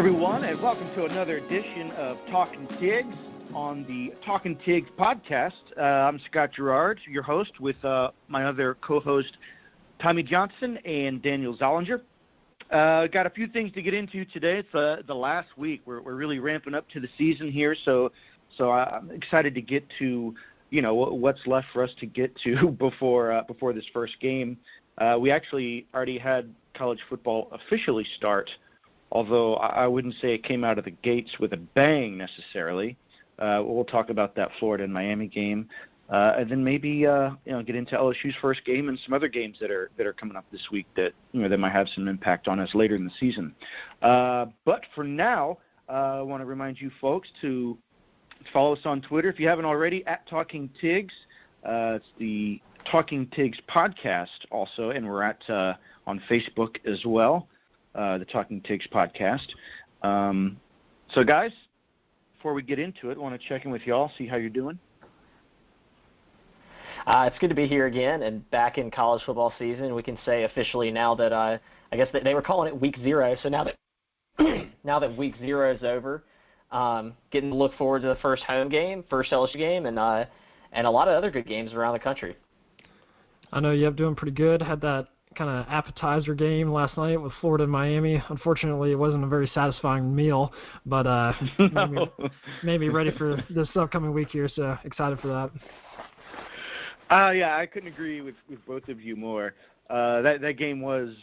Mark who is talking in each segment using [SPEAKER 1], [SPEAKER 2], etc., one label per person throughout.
[SPEAKER 1] Everyone, and welcome to another edition of Talking Tigs on the Talking Tigs podcast. Uh, I'm Scott Gerard, your host, with uh, my other co-host Tommy Johnson and Daniel Zollinger. Uh, got a few things to get into today. It's uh, the last week. We're, we're really ramping up to the season here, so so I'm excited to get to you know what's left for us to get to before uh, before this first game. Uh, we actually already had college football officially start, although I wouldn't say it came out of the gates with a bang necessarily. Uh, we'll talk about that Florida and Miami game, uh, and then maybe uh, you know get into LSU's first game and some other games that are that are coming up this week that you know that might have some impact on us later in the season. Uh, but for now, uh, I want to remind you folks to follow us on Twitter if you haven't already at Talking Tigs. Uh, it's the Talking Tigs podcast also, and we're at uh, on Facebook as well, uh, the Talking Tigs podcast. Um, so, guys, before we get into it, I want to check in with y'all, see how you're doing.
[SPEAKER 2] Uh, it's good to be here again and back in college football season. We can say officially now that uh, I guess they were calling it week zero. So now that now that week zero is over, um, getting to look forward to the first home game, first LSU game, and uh, and a lot of other good games around the country.
[SPEAKER 3] I know you're doing pretty good. Had that kind of appetizer game last night with Florida and Miami. Unfortunately, it wasn't a very satisfying meal, but uh, no. made, me, made me ready for this upcoming week here. So excited for that.
[SPEAKER 1] Uh, yeah, I couldn't agree with, with both of you more. Uh, that that game was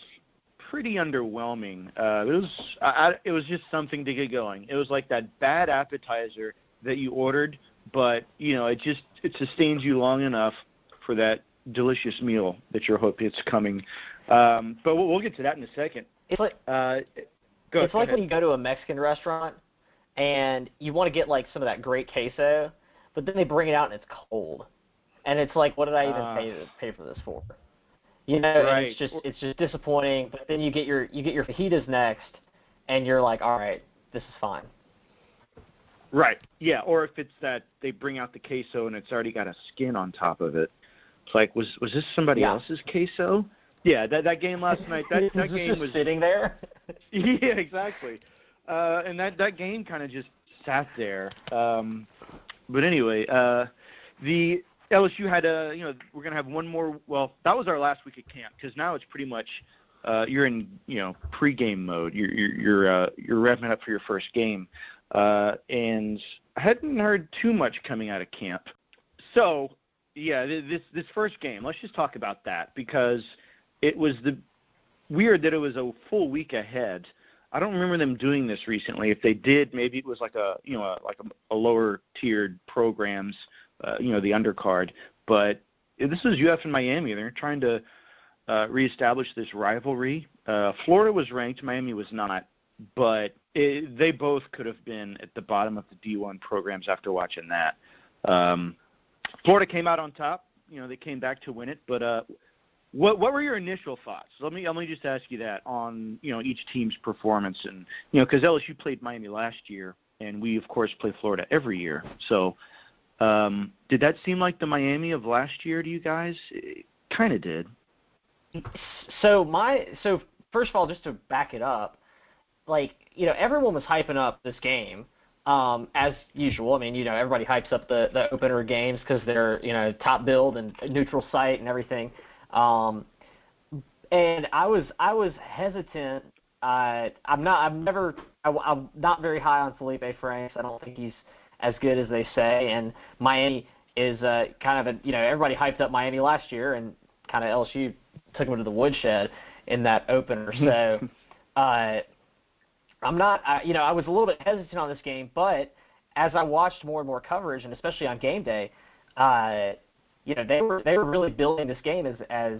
[SPEAKER 1] pretty underwhelming. Uh, it was I, it was just something to get going. It was like that bad appetizer that you ordered, but you know it just it sustains you long enough for that delicious meal that you're hoping it's coming. Um, but we'll, we'll get to that in a second.
[SPEAKER 2] It's like
[SPEAKER 1] uh,
[SPEAKER 2] go,
[SPEAKER 1] it's
[SPEAKER 2] go
[SPEAKER 1] like
[SPEAKER 2] ahead. when you go to a Mexican restaurant and you want to get like some of that great queso, but then they bring it out and it's cold, and it's like, what did I even
[SPEAKER 1] Uh.
[SPEAKER 2] pay pay for this for? You know, and
[SPEAKER 1] Right.
[SPEAKER 2] it's just it's just disappointing. But then you get your you get your fajitas next, and you're like, all right, this is fine.
[SPEAKER 1] Right. Yeah. Or if it's that they bring out the queso and it's already got a skin on top of it. It's like, was was this somebody
[SPEAKER 2] Yeah.
[SPEAKER 1] else's queso? Yeah. That that game last night. That that
[SPEAKER 2] this
[SPEAKER 1] game
[SPEAKER 2] just
[SPEAKER 1] was.
[SPEAKER 2] sitting there.
[SPEAKER 1] yeah. Exactly. Uh, and that that game kind of just sat there. Um, but anyway, uh, the LSU had a you know we're gonna have one more. Well, that was our last week at camp because now it's pretty much. Uh, you're in, you know, pregame mode. You're you're you're, uh, you're wrapping up for your first game, uh, and I hadn't heard too much coming out of camp. So, yeah, this this first game. Let's just talk about that because it was the weird that it was a full week ahead. I don't remember them doing this recently. If they did, maybe it was like a you know a, like a, a lower tiered programs, uh, you know, the undercard. But this is UF and Miami. They're trying to uh, reestablish this rivalry. Uh, Florida was ranked, Miami was not, but it, they both could have been at the bottom of the D1 programs after watching that. Um, Florida came out on top. You know, they came back to win it. But uh, what what were your initial thoughts? Let me let me just ask you that on you know each team's performance and you know because LSU played Miami last year and we of course play Florida every year. So um, did that seem like the Miami of last year to you guys? It kind of did.
[SPEAKER 2] so my so first of all, just to back it up, like you know, everyone was hyping up this game um, as usual. I mean, you know, everybody hypes up the the opener games because they're you know top build and neutral site and everything. Um, and I was I was hesitant. Uh, I'm not. I'm never. I, I'm not very high on Felipe Franks. I don't think he's as good as they say. And Miami is uh, kind of a you know everybody hyped up Miami last year, and kind of LSU took them to the woodshed in that opener. So uh, I'm not. I, you know, I was a little bit hesitant on this game, but as I watched more and more coverage, and especially on game day, uh, you know, they were they were really building this game as as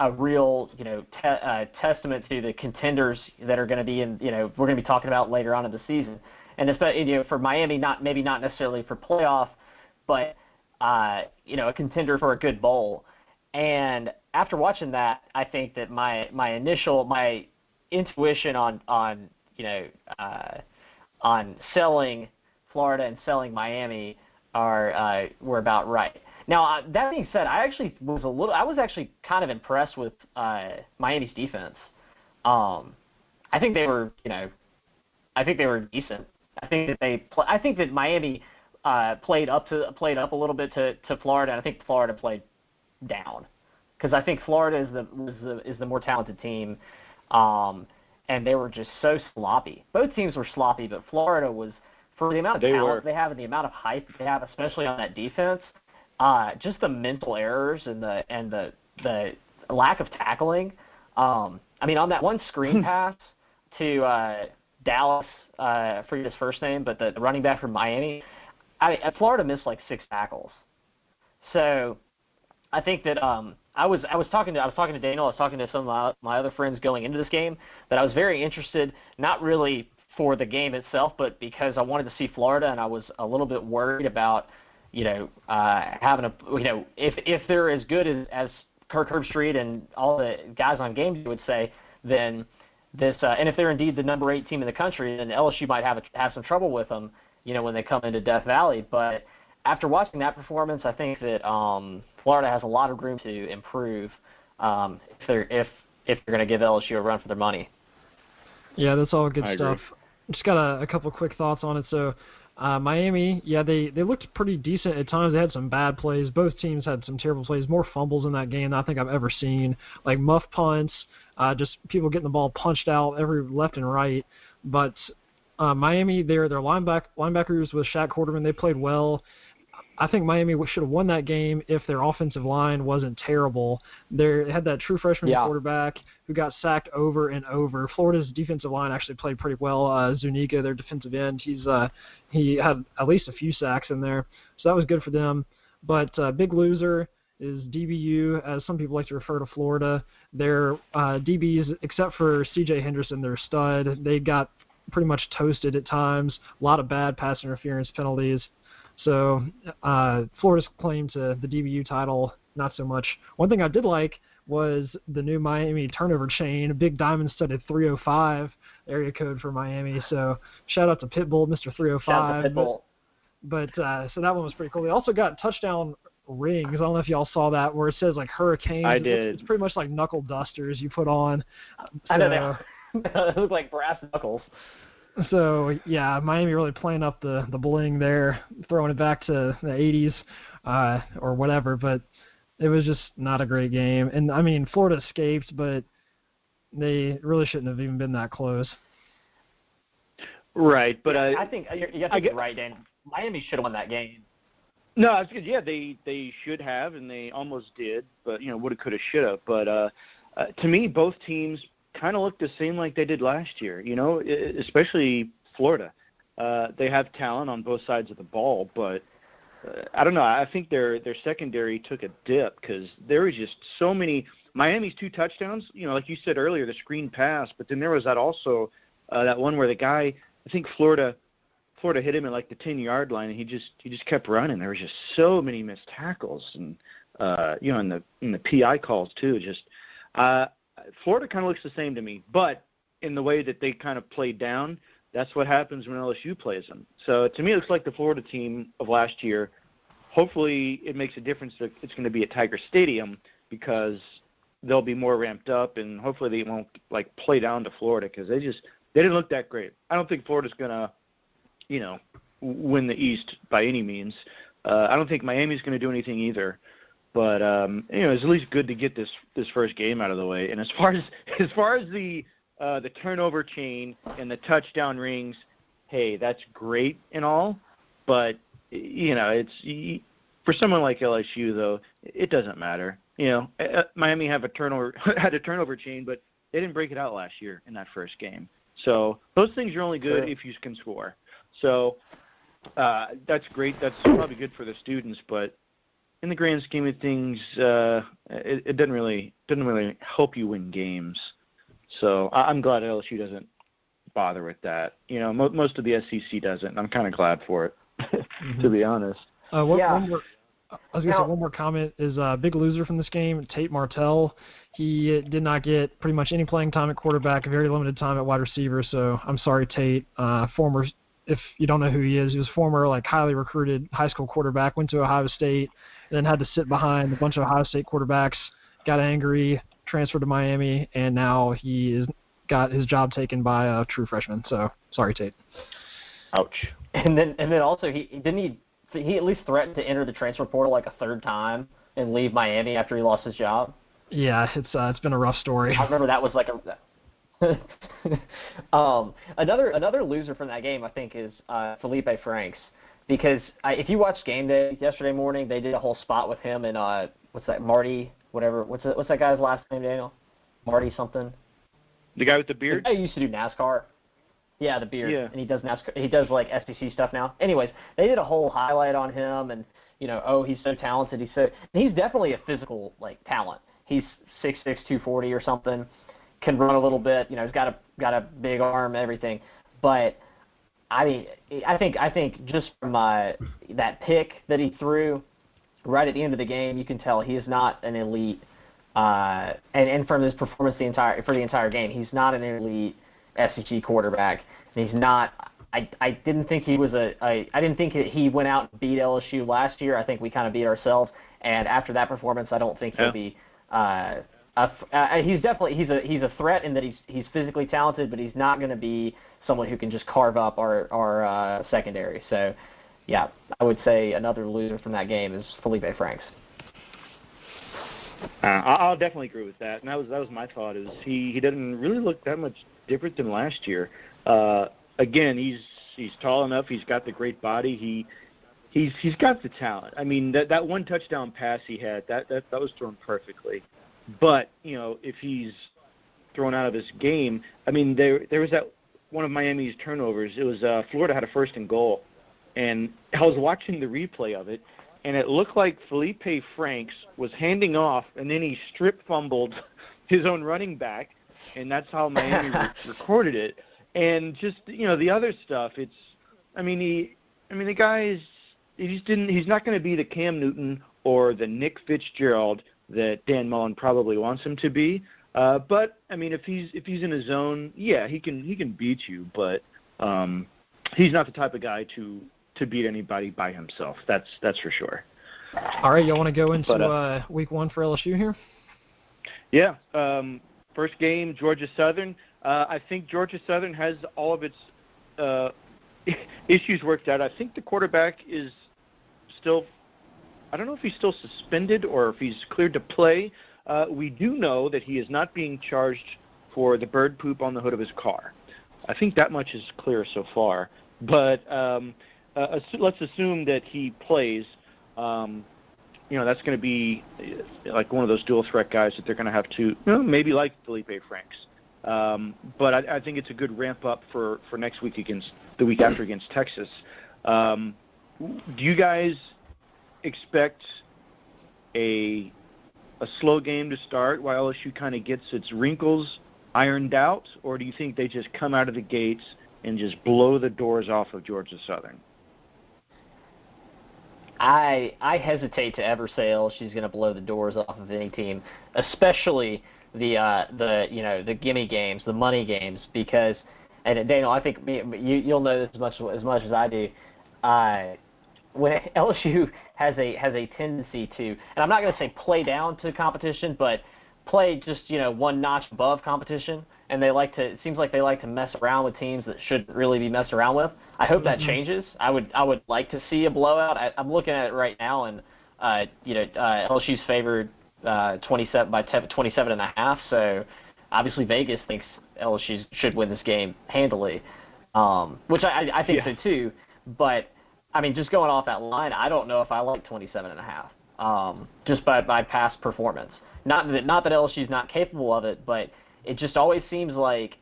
[SPEAKER 2] a real, you know, te- uh, testament to the contenders that are going to be in, you know, we're going to be talking about later on in the season. And especially, you know, for Miami, not maybe not necessarily for playoff, but uh, you know, a contender for a good bowl. And after watching that, I think that my my initial my intuition on on you know uh, on selling Florida and selling Miami are uh, were about right. Now uh, that being said, I actually was a little I was actually kind of impressed with uh, Miami's defense. Um, I think they were you know I think they were decent. I think that they pl- I think that Miami uh, played up to played up a little bit to to Florida, and I think Florida played down because I think Florida is the was the is the more talented team, um, and they were just so sloppy. Both teams were sloppy, but Florida was for the amount of
[SPEAKER 1] They
[SPEAKER 2] talent
[SPEAKER 1] were.
[SPEAKER 2] they have and the amount of hype they have, especially on that defense. Uh, just the mental errors and the and the the lack of tackling. Um, I mean, on that one screen pass to uh, Dallas, uh, I forget his first name, but the, the running back from Miami, I, uh, Florida missed like six tackles. So I think that um, I was I was talking to I was talking to Daniel, I was talking to some of my, my other friends going into this game that I was very interested, not really for the game itself, but because I wanted to see Florida, and I was a little bit worried about you know uh, having a you know if if they're as good as, as Kirk Herbstreit and all the guys on games would say, then this uh, and if they're indeed the number eight team in the country, then LSU might have a, have some trouble with them, you know, when they come into Death Valley. But after watching that performance, I think that um, Florida has a lot of room to improve um, if they're if if they're going to give LSU a run for their money.
[SPEAKER 3] Yeah, that's all good
[SPEAKER 1] I agree.
[SPEAKER 3] stuff. Just got a, a couple quick thoughts on it. So, uh, Miami, yeah, they they looked pretty decent at times. They had some bad plays. Both teams had some terrible plays. More fumbles in that game than I think I've ever seen. Like muff punts, uh, just people getting the ball punched out every left and right. But uh, Miami, their their lineback linebackers with Shaq Quarterman, they played well. I think Miami should have won that game if their offensive line wasn't terrible. They had that true freshman
[SPEAKER 2] Yeah.
[SPEAKER 3] quarterback who got sacked over and over. Florida's defensive line actually played pretty well. Uh, Zuniga, their defensive end, he's uh, he had at least a few sacks in there, so that was good for them. But uh, big loser is DBU, as some people like to refer to Florida. Their uh, DBs, except for C.J. Henderson, their stud, they got pretty much toasted at times. A lot of bad pass interference penalties. So uh, Florida's claim to the DBU title, not so much. One thing I did like was the new Miami turnover chain, big diamond studded 305 area code for Miami. So shout out to Pitbull, Mr. 305.
[SPEAKER 2] Shout out to Pitbull.
[SPEAKER 3] But, but uh, so that one was pretty cool. They also got touchdown rings. I don't know if y'all saw that where it says like hurricanes.
[SPEAKER 1] I did.
[SPEAKER 3] It's pretty much like knuckle dusters you put on.
[SPEAKER 2] I know
[SPEAKER 3] So-
[SPEAKER 2] they they look like brass knuckles.
[SPEAKER 3] So yeah, Miami really playing up the the bling there, throwing it back to the 80s uh, or whatever. But it was just not a great game. And I mean, Florida escaped, but they really shouldn't have even been that close.
[SPEAKER 1] Right, but uh,
[SPEAKER 2] I think you're, you're
[SPEAKER 1] I get-
[SPEAKER 2] right, Dan. Miami should have won that game.
[SPEAKER 1] No, I was good. Yeah, they they should have, and they almost did, but you know, woulda, coulda, shoulda. But uh, uh, to me, both teams kind of look the same like they did last year. You know, especially Florida. Uh, they have talent on both sides of the ball, but uh, I don't know. I think their their secondary took a dip because there was just so many. Miami's two touchdowns. You know, like you said earlier, the screen pass, but then there was that also uh, that one where the guy, I think Florida Florida hit him at like the ten yard line, and he just he just kept running. There was just so many missed tackles, and uh, you know, in the in the PI calls too. Just uh, Florida kind of looks the same to me, but in the way that they kind of played down, that's what happens when LSU plays them. So to me, it looks like the Florida team of last year. Hopefully, it makes a difference that it's going to be at Tiger Stadium because they'll be more ramped up, and hopefully they won't like play down to Florida because they just they didn't look that great. I don't think Florida's going to you know, win the East by any means. Uh, I don't think Miami's going to do anything either. But um, you know, it's at least good to get this this first game out of the way. And as far as as far as the uh, the turnover chain and the touchdown rings, hey, that's great and all. But you know, it's for someone like LSU though, it doesn't matter. You know, uh, Miami have a turnover had a turnover chain, but they didn't break it out last year in that first game. So those things are only good if you can score. So uh, that's great. That's probably good for the students, but in the grand scheme of things, uh, it, it doesn't really doesn't really help you win games. So I, I'm glad LSU doesn't bother with that. You know, mo- most of the SEC doesn't. and I'm kind of glad for it, to be honest.
[SPEAKER 3] Uh, one,
[SPEAKER 2] Yeah.
[SPEAKER 3] one more, I was gonna say one more comment is uh, big loser from this game, Tate Martell. He uh, did not get pretty much any playing time at quarterback, very limited time at wide receiver. So I'm sorry, Tate. Uh, former, if you don't know who he is, he was former like highly recruited high school quarterback. Went to Ohio State, and then had to sit behind a bunch of Ohio State quarterbacks. Got angry, transferred to Miami, and now he is got his job taken by a true freshman. So Sorry, Tate.
[SPEAKER 1] Ouch.
[SPEAKER 2] And then and then also he didn't he he at least threatened to enter the transfer portal like a third time and leave Miami after he lost his job.
[SPEAKER 3] Yeah, it's uh, it's been a rough story.
[SPEAKER 2] I remember that was like a. um, another another loser from that game, I think, is uh, Felipe Franks, because I, if you watched Game Day yesterday morning, they did a whole spot with him and uh, what's that Marty, whatever, what's that, what's that guy's last name, Daniel? Marty something.
[SPEAKER 1] The guy with the beard.
[SPEAKER 2] I used to do NASCAR. Yeah, the beard.
[SPEAKER 1] Yeah.
[SPEAKER 2] And he does NASCAR. He does like SEC stuff now. Anyways, they did a whole highlight on him, and you know, oh, he's so talented. He's so he's definitely a physical like talent. He's six six two forty or something. Can run a little bit. You know, he's got a got a big arm, everything. But I mean, I think I think just from uh, that pick that he threw right at the end of the game, you can tell he is not an elite. Uh, and and from his performance the entire for the entire game, he's not an elite SEC quarterback. And he's not. I I didn't think he was a. I I didn't think that he went out and beat LSU last year. I think we kind of beat ourselves. And after that performance, I don't think he'll
[SPEAKER 1] Yeah.
[SPEAKER 2] be. Uh, a, uh, he's definitely he's a he's a threat in that he's he's physically talented, but he's not going to be someone who can just carve up our our uh, secondary. So, yeah, I would say another loser from that game is Felipe Franks.
[SPEAKER 1] Uh, I'll definitely agree with that, and that was that was my thought. Is he he doesn't really look that much different than last year. Uh, again, he's he's tall enough. He's got the great body. He he's he's got the talent. I mean, that that one touchdown pass he had that that that was thrown perfectly. But you know, if he's thrown out of this game, I mean, there there was that one of Miami's turnovers. It was uh, Florida had a first and goal, and I was watching the replay of it, and it looked like Felipe Franks was handing off, and then he strip fumbled his own running back, and that's how Miami re- recorded it. And just you know the other stuff, it's, I mean he, I mean the guy is, he just didn't, he's not going to be the Cam Newton or the Nick Fitzgerald that Dan Mullen probably wants him to be. Uh, but I mean, if he's if he's in his zone, yeah, he can he can beat you. But um, he's not the type of guy to to beat anybody by himself. That's that's for sure.
[SPEAKER 3] All right, y'all want to go into
[SPEAKER 1] But, uh,
[SPEAKER 3] uh, week one for LSU here?
[SPEAKER 1] Yeah. Um, first game, Georgia Southern. Uh, I think Georgia Southern has all of its uh, issues worked out. I think the quarterback is still. I don't know if he's still suspended or if he's cleared to play. Uh, we do know that he is not being charged for the bird poop on the hood of his car. I think that much is clear so far. But um, uh, let's assume that he plays. Um, you know, that's going to be uh, like one of those dual threat guys that they're going to have to, you know, maybe like Felipe Franks. Um, but I, I think it's a good ramp up for, for next week against the week after against Texas. Um, do you guys expect a a slow game to start while LSU kind of gets its wrinkles ironed out, or do you think they just come out of the gates and just blow the doors off of Georgia Southern?
[SPEAKER 2] I I hesitate to ever say LSU's going to blow the doors off of any team, especially the uh, the you know the gimme games, the money games, because and Daniel, I think me, you you'll know this as much as much as I do. Uh, when LSU has a has a tendency to, and I'm not going to say play down to competition, but play just you know one notch above competition, and they like to. It seems like they like to mess around with teams that shouldn't really be messed around with. I hope that changes. I would I would like to see a blowout. I, I'm looking at it right now, and uh, you know uh, LSU's favored uh, 27 by 10, 27 and a half. So obviously Vegas thinks LSU should win this game handily, um, which I, I I think
[SPEAKER 1] Yeah.
[SPEAKER 2] so too. But I mean, just going off that line, I don't know if I like 27 and a half. Um, just by by past performance. Not that not that LSU's not capable of it, but it just always seems like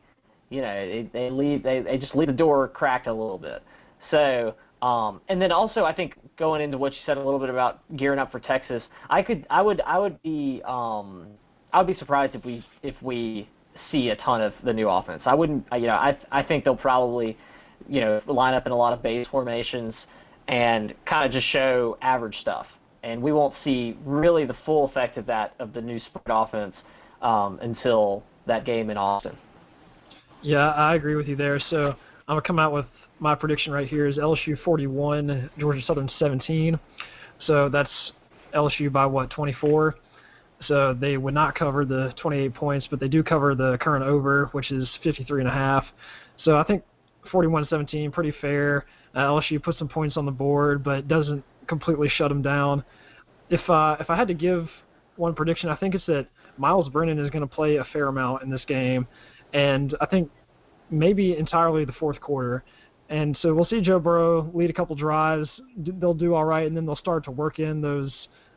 [SPEAKER 2] you know they, they leave they, they just leave the door cracked a little bit. So um, and then also I think going into what you said a little bit about gearing up for Texas, I could I would I would be um, I would be surprised if we if we see a ton of the new offense. I wouldn't you know I I think they'll probably you know line up in a lot of base formations and kind of just show average stuff. And we won't see really the full effect of that of the new spread offense um, until that game in Austin.
[SPEAKER 3] Yeah, I agree with you there. So I'm gonna come out with my prediction right here is LSU 41, Georgia Southern 17. So that's LSU by what 24. So they would not cover the 28 points, but they do cover the current over, which is 53 and a half. So I think 41-17, pretty fair. Uh, LSU put some points on the board, but doesn't completely shut them down. If uh, if I had to give one prediction, I think it's that Myles Brennan is going to play a fair amount in this game, and I think maybe entirely the fourth quarter. And so we'll see Joe Burrow lead a couple drives. They'll do all right, and then they'll start to work in those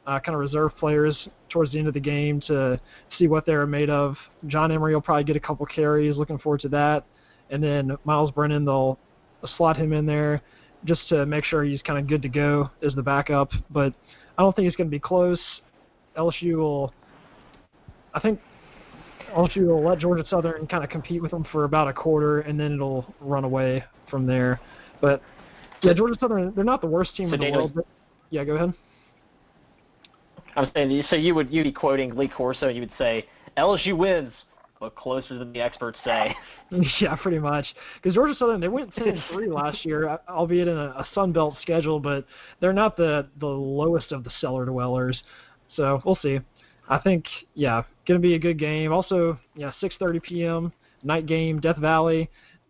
[SPEAKER 3] uh, kind of reserve players towards the end of the game to see what they're made of. John Emery will probably get a couple carries. Looking forward to that. And then Myles Brennan, they'll slot him in there just to make sure he's kind of good to go as the backup. But I don't think it's going to be close. LSU will, I think LSU will let Georgia Southern kind of compete with them for about a quarter, and then it'll run away from there. But yeah, Georgia Southern, they're not the worst team
[SPEAKER 2] so
[SPEAKER 3] in the
[SPEAKER 2] Daniel,
[SPEAKER 3] world. But, yeah, go ahead.
[SPEAKER 2] I'm saying, so you would you'd be quoting Lee Corso, and you would say LSU wins, but closer than the experts say.
[SPEAKER 3] yeah, pretty much. Because Georgia Southern, they went 10 and three last year, albeit in a, a Sun Belt schedule, but they're not the the lowest of the cellar dwellers. So we'll see. I think, yeah, going to be a good game. Also, yeah, 6:30 p.m. night game, Death Valley.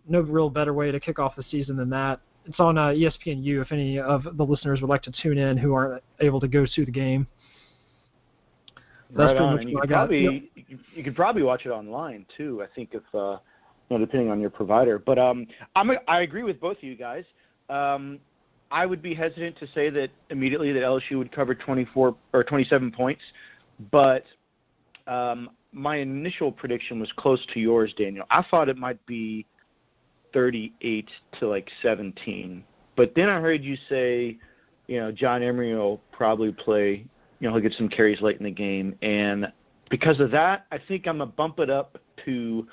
[SPEAKER 3] No real better way to kick off the season than that. It's on uh, ESPNU if any of the listeners would like to tune in who aren't able to go to the game.
[SPEAKER 1] That's right on. And you could probably yep. you could probably watch it online too. I think if uh, you know, depending on your provider. But um, I'm a, I agree with both of you guys. Um, I would be hesitant to say that immediately that LSU would cover 24 or 27 points, but um, my initial prediction was close to yours, Daniel. I thought it might be 38 to like 17, but then I heard you say, you know, John Emery will probably play you know, he'll get some carries late in the game. And because of that, I think I'm to bump it up to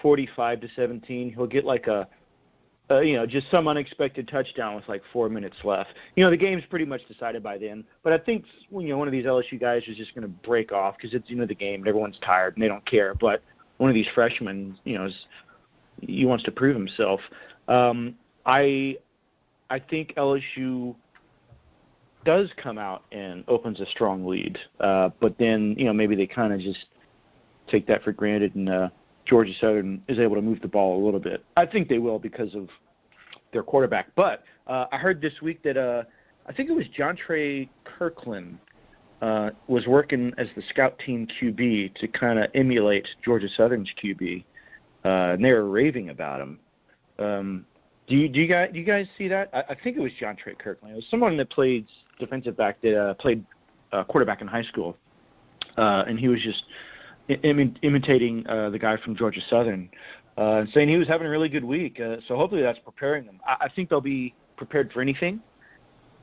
[SPEAKER 1] 45 to 17. He'll get like a, uh, you know, just some unexpected touchdown with like four minutes left. You know, the game's pretty much decided by then. But I think you know one of these LSU guys is just to break off because it's you know the game and everyone's tired and they don't care. But one of these freshmen, you know, is, he wants to prove himself. Um, I I think LSU does come out and opens a strong lead, uh, but then you know maybe they kind of just take that for granted, and uh, Georgia Southern is able to move the ball a little bit. I think they will because of their quarterback. But uh, I heard this week that uh, I think it was Jontre Kirklin uh, was working as the scout team QB to kind of emulate Georgia Southern's QB, uh, and they were raving about him. Um, do you do you guys do you guys see that? I, I think it was Jontre Kirkland. It was someone that played defensive back that uh, played uh, quarterback in high school, uh, and he was just Im- imitating uh, the guy from Georgia Southern, uh, and saying he was having a really good week. Uh, so hopefully that's preparing them. I, I think they'll be prepared for anything.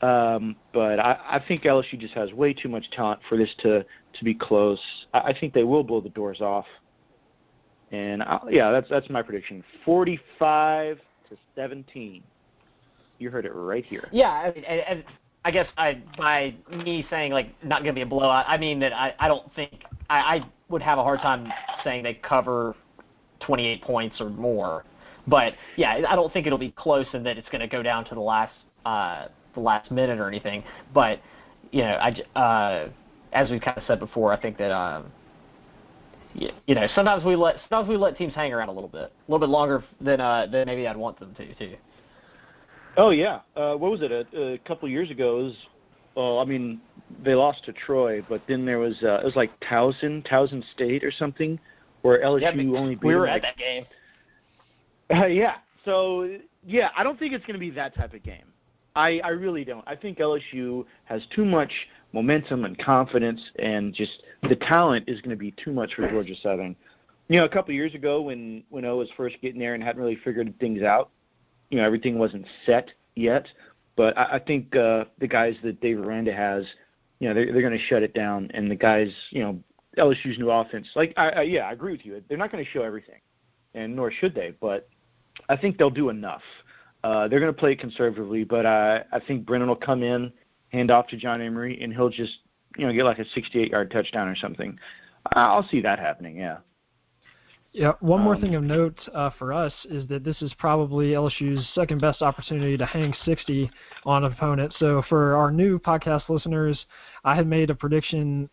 [SPEAKER 1] Um, but I, I think LSU just has way too much talent for this to to be close. I, I think they will blow the doors off. And I, yeah, that's that's my prediction. Forty-five to 17. You heard it right here.
[SPEAKER 2] Yeah, I mean, and, and I guess I by me saying like not going to be a blowout, I mean that I I don't think I, I would have a hard time saying they cover 28 points or more. But yeah, I don't think it'll be close and that it's going to go down to the last uh, the last minute or anything. But you know, I uh, as we've kind of said before, I think that um, you know, sometimes we let sometimes we let teams hang around a little bit, a little bit longer than uh, than maybe I'd want them to too.
[SPEAKER 1] Oh yeah, uh, what was it? A, a couple of years ago, it was, well, I mean, they lost to Troy, but then there was uh, it was like Towson, Towson State or something, where LSU
[SPEAKER 2] yeah,
[SPEAKER 1] only beat.
[SPEAKER 2] We were
[SPEAKER 1] at
[SPEAKER 2] that game.
[SPEAKER 1] Uh, yeah, so yeah, I don't think it's going to be that type of game. I I really don't. I think LSU has too much momentum and confidence, and just the talent is going to be too much for Georgia Southern. You know, a couple of years ago when when O was first getting there and hadn't really figured things out, you know, everything wasn't set yet. But I, I think uh, the guys that Dave Aranda has, you know, they're, they're going to shut it down. And the guys, you know, LSU's new offense, like, I, I, yeah, I agree with you. They're not going to show everything, and nor should they. But I think they'll do enough. Uh, they're going to play conservatively, but I, I think Brennan will come in hand off to John Emery, and he'll just you know get like a 68-yard touchdown or something. I'll see that happening. Yeah.
[SPEAKER 3] Yeah. One more um, thing of note uh, for us is that this is probably LSU's second best opportunity to hang 60 on an opponent. So for our new podcast listeners, I had made a prediction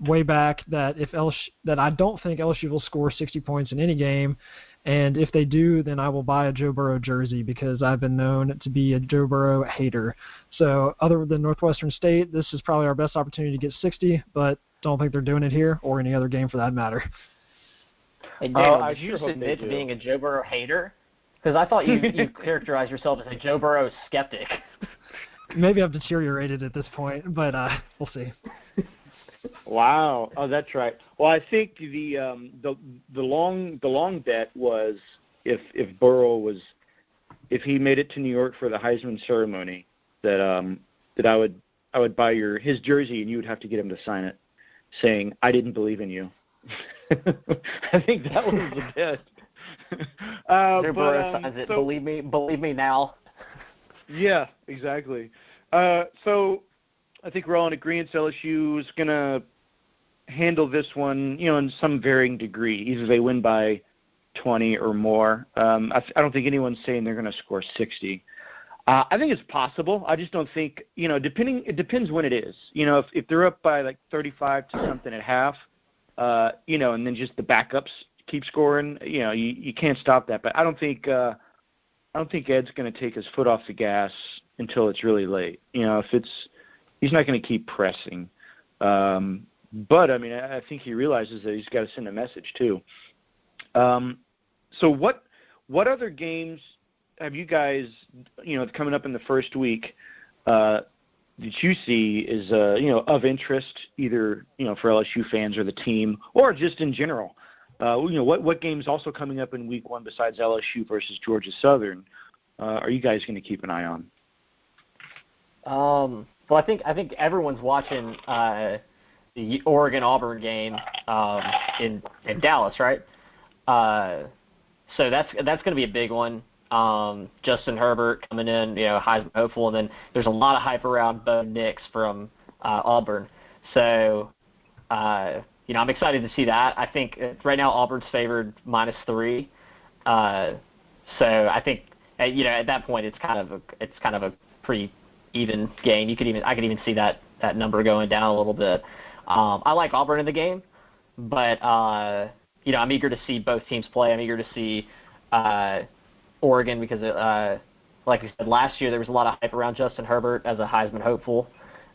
[SPEAKER 3] way back that if LSU, that I don't think LSU will score 60 points in any game, And if they do, then I will buy a Joe Burrow jersey because I've been known to be a Joe Burrow hater. So, other than Northwestern State, this is probably our best opportunity to get 60, but don't think they're doing it here or any other game for that matter.
[SPEAKER 2] Hey, Daniel, uh, did you sure admit to being a Joe Burrow hater? Because I thought you you characterized yourself as a Joe Burrow skeptic.
[SPEAKER 3] Maybe I've deteriorated at this point, but uh, we'll see.
[SPEAKER 1] Wow. Oh, that's right. Well, I think the um, the the long the long bet was if if Burrow was if he made it to New York for the Heisman ceremony that um that I would I would buy your his jersey and you would have to get him to sign it saying I didn't believe in you. I think that was the bet.
[SPEAKER 2] uh, but, Burrow um, signs it. So, believe me, believe me now.
[SPEAKER 1] Yeah, exactly. Uh, so I think we're all in agreement. LSU is going to handle this one, you know, in some varying degree. Either they win by 20 or more. Um, I, I don't think anyone's saying they're going to score 60. Uh, I think it's possible. I just don't think, you know, depending. It depends when it is. You know, if if they're up by like 35 to something at half, uh, you know, and then just the backups keep scoring, you know, you you can't stop that. But I don't think. uh I don't think Ed's going to take his foot off the gas until it's really late. You know, if it's he's not going to keep pressing. Um, but I mean, I I think he realizes that he's got to send a message too. Um, so what what other games have you guys you know coming up in the first week uh, that you see is uh, you know of interest either you know for LSU fans or the team or just in general? Uh, you know what what games also coming up in week one besides LSU versus Georgia Southern uh, are you guys going to keep an eye on?
[SPEAKER 2] Um, well, I think I think everyone's watching uh, the Oregon Auburn game um, in in Dallas, right? Uh, so that's that's going to be a big one. Um, Justin Herbert coming in, you know, Heisman hopeful, and then there's a lot of hype around Bo Nix from uh, Auburn. So, uh, you know, I'm excited to see that. I think uh, right now Auburn's favored minus three. Uh, so I think, uh, you know, at that point it's kind of a, it's kind of a pretty even game. You could even I could even see that that number going down a little bit. Um, I like Auburn in the game, but uh, you know I'm eager to see both teams play. I'm eager to see uh, Oregon because uh, like I said last year there was a lot of hype around Justin Herbert as a Heisman hopeful,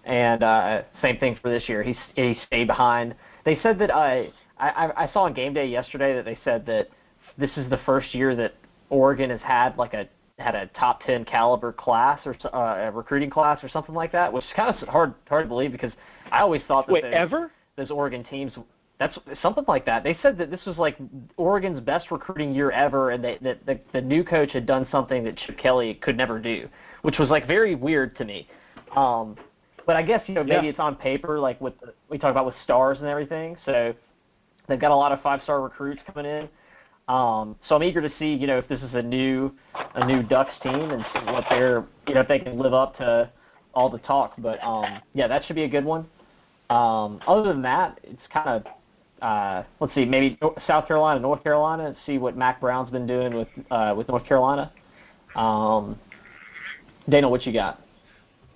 [SPEAKER 2] and uh, same thing for this year. He he stayed behind. They said that uh, I I saw on game day yesterday that they said that this is the first year that Oregon has had like a had a top 10 caliber class or uh, a recruiting class or something like that, which is kind of hard hard to believe because I always thought that
[SPEAKER 1] Wait, ever?
[SPEAKER 2] those Oregon teams that's something like that. They said that this was like Oregon's best recruiting year ever, and they, that the, the new coach had done something that Chip Kelly could never do, which was like very weird to me. Um, but I guess you know maybe yeah. it's on paper, like with the, we talk about with stars and everything. So they've got a lot of five star recruits coming in. Um, so I'm eager to see, you know, if this is a new a new Ducks team and see what they're, you know, if they can live up to all the talk. But um, yeah, that should be a good one. Um, other than that, it's kind of uh, let's see, maybe South Carolina, North Carolina, and see what Mack Brown's been doing with uh, with North Carolina. Um, Dana, what you got?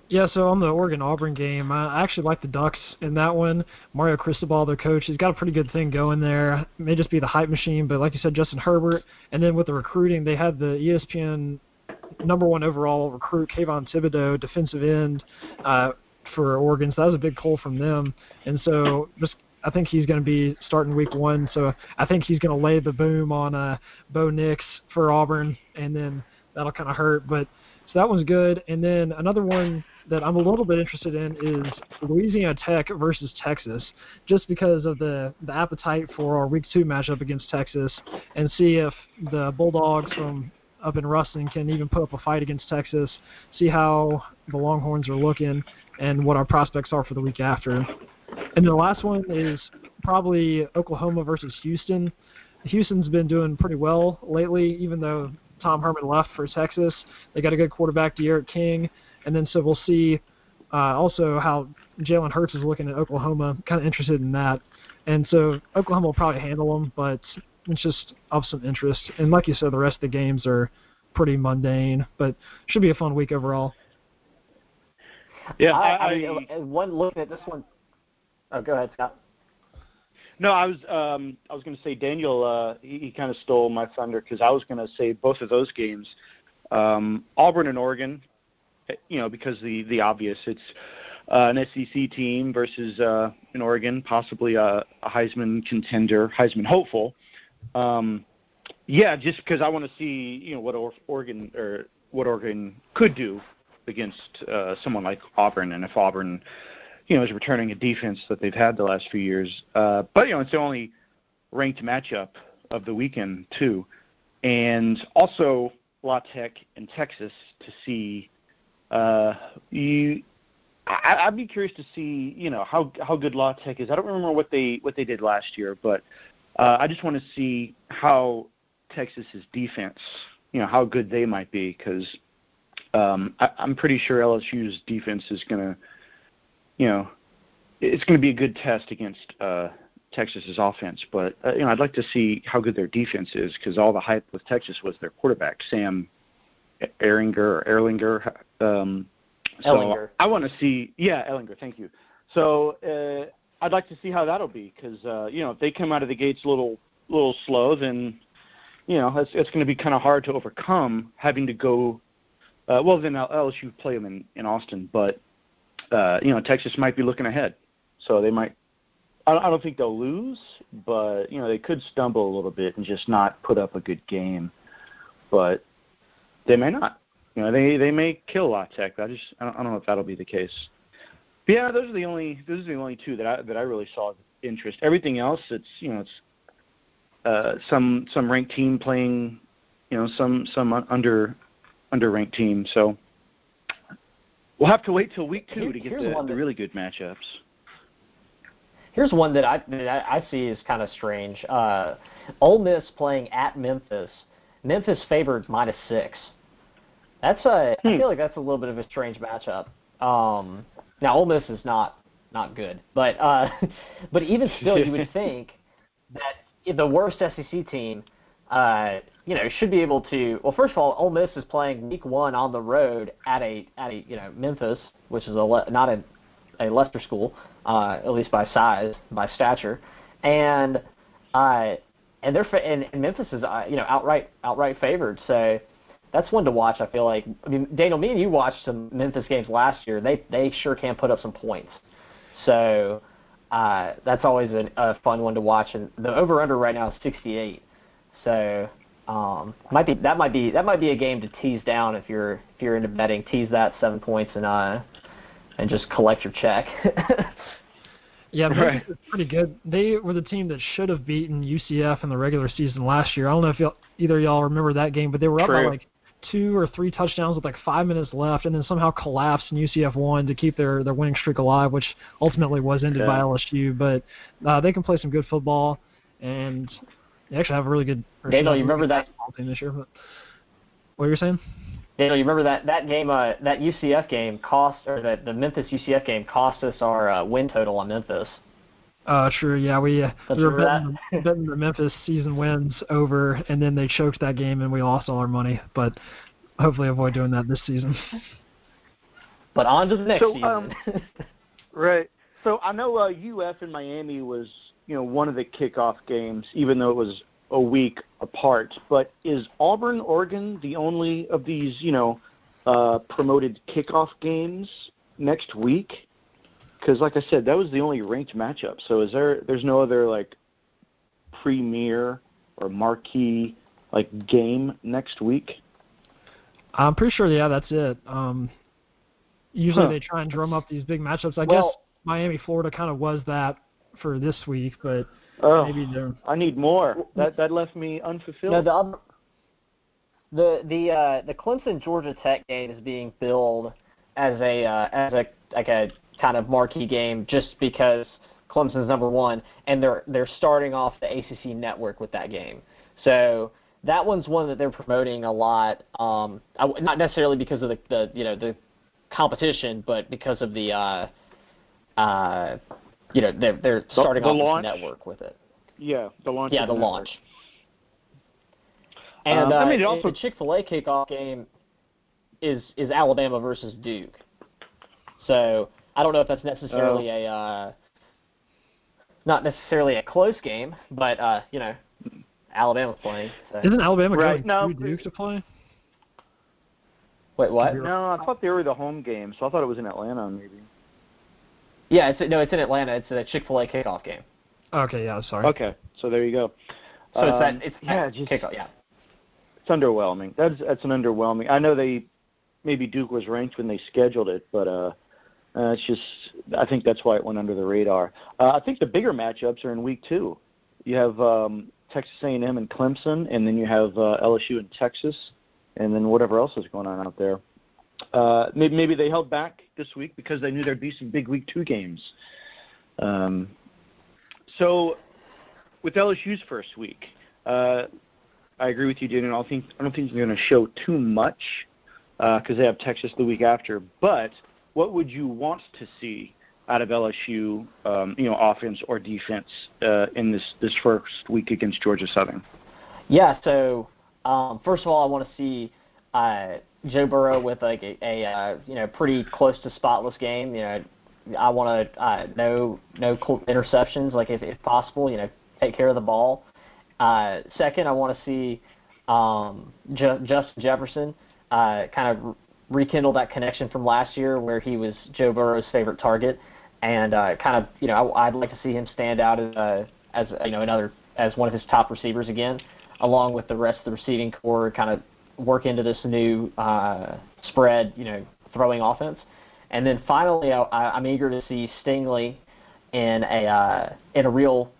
[SPEAKER 3] Yeah, so on the Oregon Auburn game, I actually like the Ducks in that one. Mario Cristobal, their coach, he's got a pretty good thing going there. It may just be the hype machine, but like you said, Justin Herbert, and then with the recruiting, they had the ESPN number one overall recruit, Kayvon Thibodeaux, defensive end uh, for Oregon. So that was a big pull from them, and so just I think he's going to be starting week one. So I think he's going to lay the boom on uh, Bo Nix for Auburn, and then that'll kind of hurt. But so that one's good. And then another one that I'm a little bit interested in is Louisiana Tech versus Texas, just because of the the appetite for our Week Two matchup against Texas, and see if the Bulldogs from up in Ruston can even put up a fight against Texas. See how the Longhorns are looking and what our prospects are for the week after. And the last one is probably Oklahoma versus Houston. Houston's been doing pretty well lately, even though Tom Herman left for Texas. They got a good quarterback, D'Eriq King, and then so we'll see uh, also how Jalen Hurts is looking at Oklahoma. Kind of interested in that, and so Oklahoma will probably handle them, but it's just of some interest. And like you said, the rest of the games are pretty mundane, but should be a fun week overall.
[SPEAKER 2] Yeah, I, I, I mean, one looking at this one. Oh, go ahead, Scott.
[SPEAKER 1] No, I was um, I was going to say Daniel. Uh, he, he kind of stole my thunder because I was going to say both of those games, um, Auburn and Oregon. You know, because the the obvious, it's uh, an SEC team versus uh, an Oregon, possibly a, a Heisman contender, Heisman hopeful. Um, yeah, just because I want to see you know what Oregon or what Oregon could do against uh, someone like Auburn, and if Auburn you know, is returning a defense that they've had the last few years. Uh, but you know, it's the only ranked matchup of the weekend too, and also La Tech and Texas to see. Uh, you, I, I'd be curious to see, you know, how how good La Tech is. I don't remember what they what they did last year, but uh, I just want to see how Texas's defense, you know, how good they might be because um, I, I'm pretty sure LSU's defense is to you know, it's going to be a good test against uh, Texas's offense. But uh, you know, I'd like to see how good their defense is because all the hype with Texas was their quarterback, Sam Ehringer or Erlinger. Um, so
[SPEAKER 2] Ehlinger.
[SPEAKER 1] I want to see, yeah, Ehlinger. Thank you. So uh, I'd like to see how that'll be because uh, you know if they come out of the gates a little little slow, then you know it's, it's going to be kind of hard to overcome having to go. Uh, well, then LSU play them in, in Austin, but uh, you know, Texas might be looking ahead, so they might. I I don't think they'll lose, but you know, they could stumble a little bit and just not put up a good game. But they may not. You know, they they may kill La Tech. I just I don't, I don't know if that'll be the case. But yeah, those are the only those are the only two that I that I really saw of interest. Everything else, it's you know, it's uh, some some ranked team playing, you know, some some under under ranked team. So we'll have to wait till week two
[SPEAKER 2] Here-
[SPEAKER 1] to get the, the really good matchups.
[SPEAKER 2] Here's one that I that I I see is kind of strange. Uh, Ole Miss playing at Memphis. Memphis favored minus six. That's a. I
[SPEAKER 1] Hmm.
[SPEAKER 2] feel like that's a little bit of a strange matchup. Um, now Ole Miss is not not good, but uh, but even still, you would think that the worst SEC team, uh, you know, should be able to. Well, first of all, Ole Miss is playing Week One on the road at a at a you know Memphis, which is a le- not a a Leicester school, uh, at least by size, by stature, and uh, and they're fa- and, and Memphis is uh, you know outright outright favored. So that's one to watch. I feel like I mean Daniel, me and you watched some Memphis games last year. They they sure can put up some points. So uh, that's always an, a fun one to watch. And the over under right now is 68. So um, might be that might be that might be a game to tease down if you're if you're into betting. Tease that seven points and uh and just collect your check.
[SPEAKER 3] Yeah,
[SPEAKER 1] Right.
[SPEAKER 3] Memphis is pretty good. They were the team that should have beaten UCF in the regular season last year. I don't know if y'all, either of y'all remember that game, but they were up by like two or three touchdowns with like five minutes left, and then somehow collapsed and UCF won to keep their their winning streak alive, which ultimately was ended by LSU. But uh, they can play some good football, and they actually have a really good.
[SPEAKER 2] Daniel, you remember that-
[SPEAKER 3] team this year? But what were you saying?
[SPEAKER 2] Daniel, you remember that that game, uh, that UCF game cost, or that the Memphis UCF game cost us our uh, win total on Memphis.
[SPEAKER 3] Uh, true. Yeah, we uh, we were
[SPEAKER 2] remember
[SPEAKER 3] betting, betting the Memphis season wins over, and then they choked that game, and we lost all our money. But hopefully, avoid doing that this season.
[SPEAKER 2] But on to the next
[SPEAKER 1] So,
[SPEAKER 2] season.
[SPEAKER 1] um, Right. So I know uh, UF in Miami was, you know, one of the kickoff games, even though it was a week apart. But is Auburn, Oregon, the only of these, you know, uh, promoted kickoff games next week? Because, like I said, that was the only ranked matchup. So is there? There's no other like premier or marquee like game next week.
[SPEAKER 3] I'm pretty sure. Yeah, that's it. Um, usually
[SPEAKER 1] Huh.
[SPEAKER 3] they try and drum up these big matchups. I guess Miami, Florida, kind of was that for this week, but
[SPEAKER 1] Oh,
[SPEAKER 3] maybe they're.
[SPEAKER 1] I need more. That that left me unfulfilled.
[SPEAKER 2] no, the other, the the uh, the Clemson Georgia Tech game is being billed as a uh, as a like a kind of marquee game just because Clemson's number one, and they're they're starting off the ACC network with that game. So that one's one that they're promoting a lot. Um, I, not necessarily because of the, the you know the competition, but because of the uh, uh, you know they're they're starting
[SPEAKER 1] the
[SPEAKER 2] off
[SPEAKER 1] launch?
[SPEAKER 2] this network with it.
[SPEAKER 1] yeah, the launch.
[SPEAKER 2] Yeah, the
[SPEAKER 1] network.
[SPEAKER 2] launch. And
[SPEAKER 1] Um, I
[SPEAKER 2] uh,
[SPEAKER 1] mean, it also-
[SPEAKER 2] the Chick Fil A kickoff game is is Alabama versus Duke. So I don't know if that's necessarily
[SPEAKER 1] Oh.
[SPEAKER 2] a uh, not necessarily a close game, but uh, you know, Alabama's playing. So.
[SPEAKER 3] Isn't Alabama
[SPEAKER 1] Right,
[SPEAKER 3] going
[SPEAKER 1] no,
[SPEAKER 3] to Duke to play?
[SPEAKER 2] Wait, what?
[SPEAKER 1] No, I thought they were the home game, so I thought it was in Atlanta maybe.
[SPEAKER 2] Yeah, it's no, it's in Atlanta. It's a Chick Fil A kickoff game.
[SPEAKER 3] Okay, yeah, I'm sorry.
[SPEAKER 1] Okay, so there you go.
[SPEAKER 2] So it's
[SPEAKER 1] Um,
[SPEAKER 2] that it's
[SPEAKER 1] yeah,
[SPEAKER 2] that
[SPEAKER 1] just
[SPEAKER 2] kickoff. Yeah.
[SPEAKER 1] it's underwhelming. That's that's an underwhelming. I know they maybe Duke was ranked when they scheduled it, but uh, uh it's just I think that's why it went under the radar. Uh, I think the bigger matchups are in week two. You have um, Texas A&M and Clemson, and then you have uh, LSU and Texas, and then whatever else is going on out there. Uh, maybe, maybe they held back this week because they knew there'd be some big week two games. Um, so, with LSU's first week, uh, I agree with you, Daniel. I think I don't think they're going to show too much because they have Texas the week after. But what would you want to see out of LSU, um, you know, offense or defense uh, in this this first week against Georgia Southern?
[SPEAKER 2] Yeah. So um, first of all, I want to see uh, Joe Burrow with like a, a uh, you know pretty close to spotless game. You know, I want to uh, no no interceptions, like if, if possible. You know, take care of the ball. Uh, second, I want to see um, Ju- Justin Jefferson uh, kind of rekindle that connection from last year, where he was Joe Burrow's favorite target, and uh, kind of you know I, I'd like to see him stand out as uh, as you know another as one of his top receivers again, along with the rest of the receiving corps, kind of work into this new uh, spread, you know, throwing offense. And then finally, I, I'm eager to see Stingley in a uh, in a real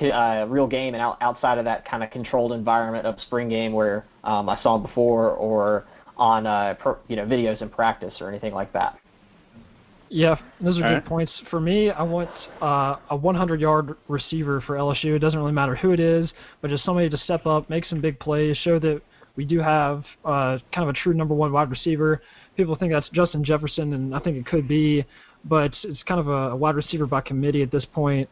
[SPEAKER 2] uh, real game and out, outside of that kind of controlled environment of spring game where um, I saw him before or on uh, per, you know videos in practice or anything like that.
[SPEAKER 3] Yeah, those are
[SPEAKER 1] All
[SPEAKER 3] good
[SPEAKER 1] right.
[SPEAKER 3] points. For me, I want uh, a 100-yard receiver for LSU. It doesn't really matter who it is, but just somebody to step up, make some big plays, show that we do have uh, kind of a true number one wide receiver. People think that's Justin Jefferson, and I think it could be, but it's kind of a, a wide receiver by committee at this point.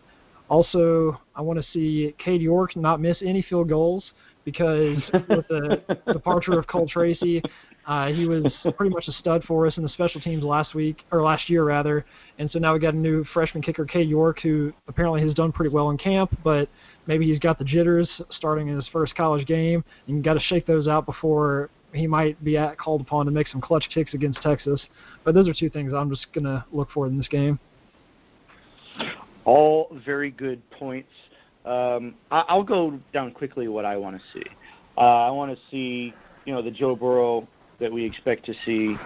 [SPEAKER 3] Also, I want to see Cade York not miss any field goals because with the departure of Cole Tracy, uh, he was pretty much a stud for us in the special teams last week or last year rather, and so now we got a new freshman kicker, Cade York, who apparently has done pretty well in camp, but maybe he's got the jitters starting in his first college game, and you got to shake those out before he might be at, called upon to make some clutch kicks against Texas. But those are two things I'm just gonna look for in this game.
[SPEAKER 1] All very good points. Um, I, I'll go down quickly what I want to see. Uh, I want to see, you know, the Joe Burrow that we expect to see,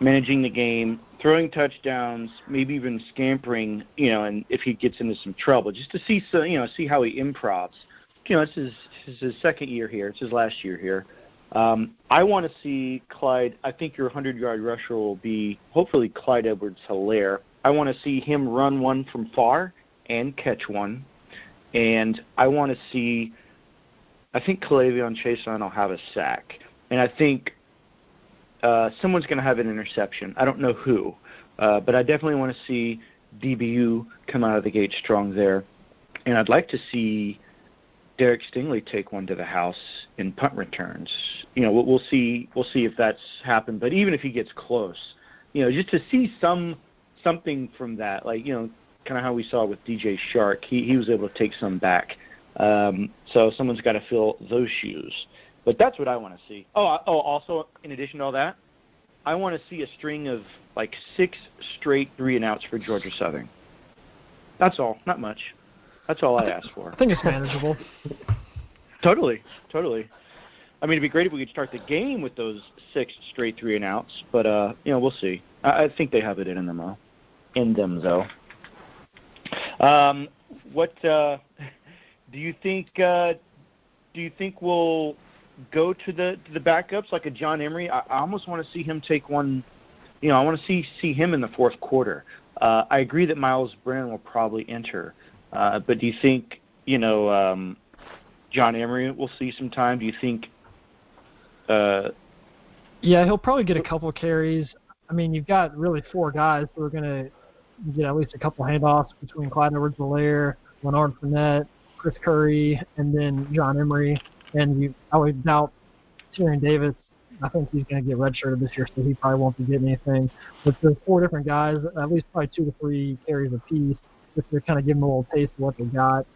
[SPEAKER 1] managing the game, throwing touchdowns, maybe even scampering, you know, and if he gets into some trouble, just to see, so, you know, see how he improvs. You know, it's his, it's his second year here. It's his last year here. Um, I want to see Clyde. I think your 100-yard rusher will be hopefully Clyde Edwards-Helaire. I want to see him run one from far and catch one, and I want to see. I think K'Lavon Chaisson will have a sack, and I think uh, someone's going to have an interception. I don't know who, uh, but I definitely want to see DBU come out of the gate strong there, and I'd like to see Derek Stingley take one to the house in punt returns. You know, we'll, we'll see. We'll see if that's happened. But even if he gets close, you know, just to see some something from that, like you know, kind of how we saw with DJ Chark, he he was able to take some back. Um, so someone's got to fill those shoes. But that's what I want to see. Oh, oh, also in addition to all that, I want to see a string of like six straight three and outs for Georgia Southern. That's all. Not much. That's all I ask for.
[SPEAKER 3] I think it's manageable.
[SPEAKER 1] Totally, totally. I mean, it'd be great if we could start the game with those six straight three and outs, but uh, you know, we'll see. I, I think they have it in them, though. In them, though. Um, what uh, do you think? Uh, do you think we'll go to the to the backups like a John Emery? I, I almost want to see him take one. You know, I want to see see him in the fourth quarter. Uh, I agree that Myles Brennan will probably enter, uh, but do you think you know um, John Emery will see some time? Do you think? Uh,
[SPEAKER 3] Yeah, he'll probably get a couple carries. I mean, you've got really four guys who are going to get at least a couple handoffs between Clyde Edwards-Helaire, Lanard Fournette, Chris Curry, and then John Emery. And you, I would doubt Tyrion Davis. I think he's going to get redshirted this year, so he probably won't be getting anything. But there's four different guys, at least probably two to three carries apiece. just to kind of give them a little taste of what they got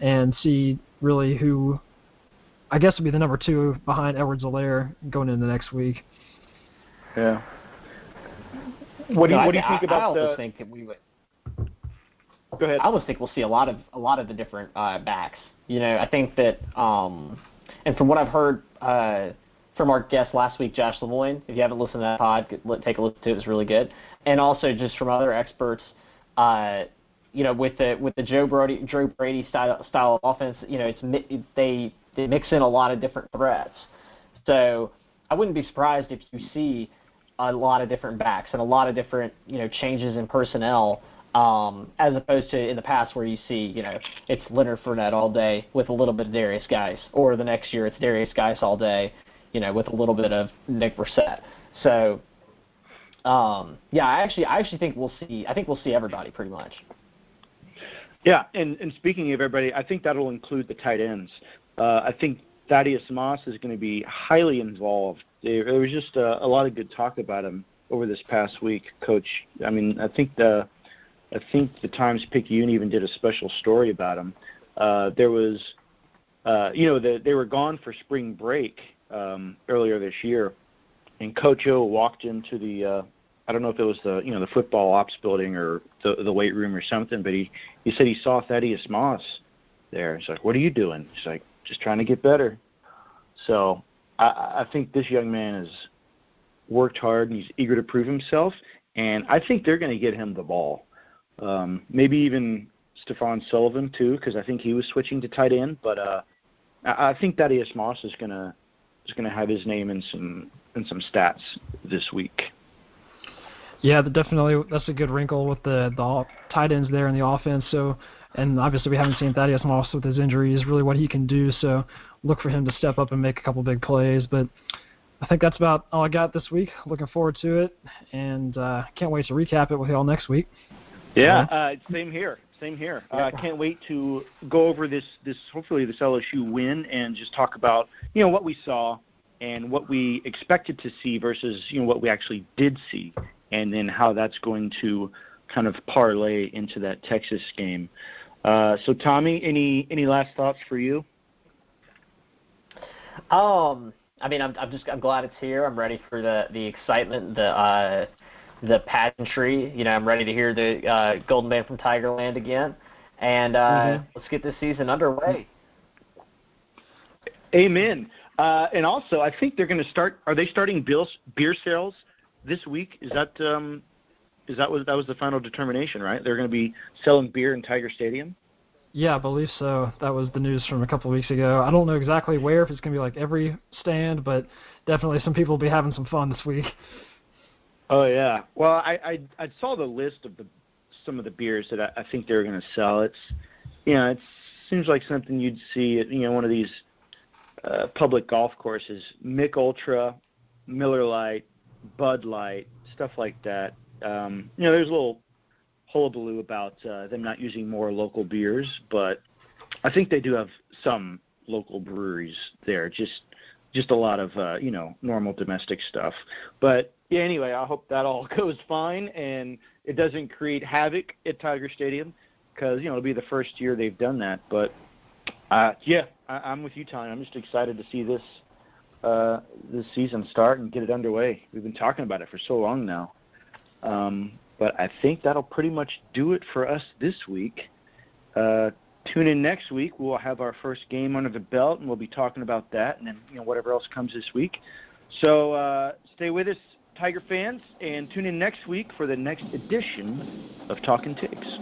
[SPEAKER 3] and see really who I guess would be the number two behind Edwards-Helaire going into next week.
[SPEAKER 1] Yeah. What do you,
[SPEAKER 2] No,
[SPEAKER 1] what do
[SPEAKER 2] I,
[SPEAKER 1] you think
[SPEAKER 2] I,
[SPEAKER 1] about
[SPEAKER 2] I also
[SPEAKER 1] the?
[SPEAKER 2] think that we would.
[SPEAKER 1] Go ahead.
[SPEAKER 2] I almost think we'll see a lot of a lot of the different uh, backs. You know, I think that, um, and from what I've heard uh, from our guest last week, Josh Lemoyne, if you haven't listened to that pod, take a listen to it. It's really good. And also just from other experts, uh, you know, with the with the Joe Brady Joe Brady style style of offense, you know, it's they they mix in a lot of different threats. So I wouldn't be surprised if you see a lot of different backs and a lot of different you know changes in personnel um, as opposed to in the past where you see you know it's Leonard Fournette all day with a little bit of Derrius Guice, or the next year it's Derrius Guice all day, you know, with a little bit of Nick Brossette. So um, yeah, I actually I actually think we'll see I think we'll see everybody pretty much.
[SPEAKER 1] Yeah, and, and speaking of everybody, I think that'll include the tight ends. Uh, I think Thaddeus Moss is going to be highly involved. There, was just a, a lot of good talk about him over this past week, Coach. I mean, I think the I think the Times Picayune even did a special story about him. Uh, there was, uh, you know, the, they were gone for spring break um, earlier this year, and Coach O walked into the uh, I don't know if it was the you know the football ops building or the the weight room or something, but he he said he saw Thaddeus Moss there. He's like, "What are you doing?" He's like, "Just trying to get better." So I, I think this young man has worked hard and he's eager to prove himself, and I think they're going to get him the ball. Um, maybe even Stephon Sullivan too, because I think he was switching to tight end. But uh, I, I think Thaddeus Moss is going to is going to have his name in some in some stats this week.
[SPEAKER 3] Yeah, definitely. That's a good wrinkle with the the tight ends there in the offense. So, and obviously we haven't seen Thaddeus Moss with his injuries, really what he can do. So, look for him to step up and make a couple big plays. But I think that's about all I got this week. Looking forward to it, and uh, can't wait to recap it with y'all next week.
[SPEAKER 1] Yeah, uh, same here. Same here. I uh, can't wait to go over this this hopefully this LSU win and just talk about you know what we saw and what we expected to see versus you know what we actually did see, and then how that's going to kind of parlay into that Texas game. Uh, so Tommy, any any last thoughts for you?
[SPEAKER 2] Um, I mean, I'm I'm just I'm glad it's here. I'm ready for the the excitement, the uh, the pageantry. You know, I'm ready to hear the uh, Golden Band from Tigerland again, and uh,
[SPEAKER 1] Mhm.
[SPEAKER 2] let's get this season underway.
[SPEAKER 1] Amen. Uh, and also, I think they're going to start. Are they starting beer, beer sales this week? Is that um, is that was that was the final determination, right? They're going to be selling beer in Tiger Stadium.
[SPEAKER 3] Yeah, I believe so. That was the news from a couple of weeks ago. I don't know exactly where, if it's going to be like every stand, but definitely some people will be having some fun this week.
[SPEAKER 1] Oh yeah. Well, I I, I saw the list of the some of the beers that I, I think they're going to sell. It's you know it seems like something you'd see at you know one of these uh, public golf courses. Mich Ultra, Miller Lite, Bud Light, stuff like that. Um, you know, there's a little hullabaloo about uh, them not using more local beers, but I think they do have some local breweries there. Just just a lot of uh, you know normal domestic stuff. But yeah, anyway, I hope that all goes fine and it doesn't create havoc at Tiger Stadium because you know it'll be the first year they've done that. But uh, yeah, I, I'm with you, Tony. I'm just excited to see this uh, this season start and get it underway. We've been talking about it for so long now. Um, but I think that'll pretty much do it for us this week. Uh, tune in next week. We'll have our first game under the belt, and we'll be talking about that, and then you know whatever else comes this week. So uh, stay with us, Tiger fans, and tune in next week for the next edition of Talking Tigs.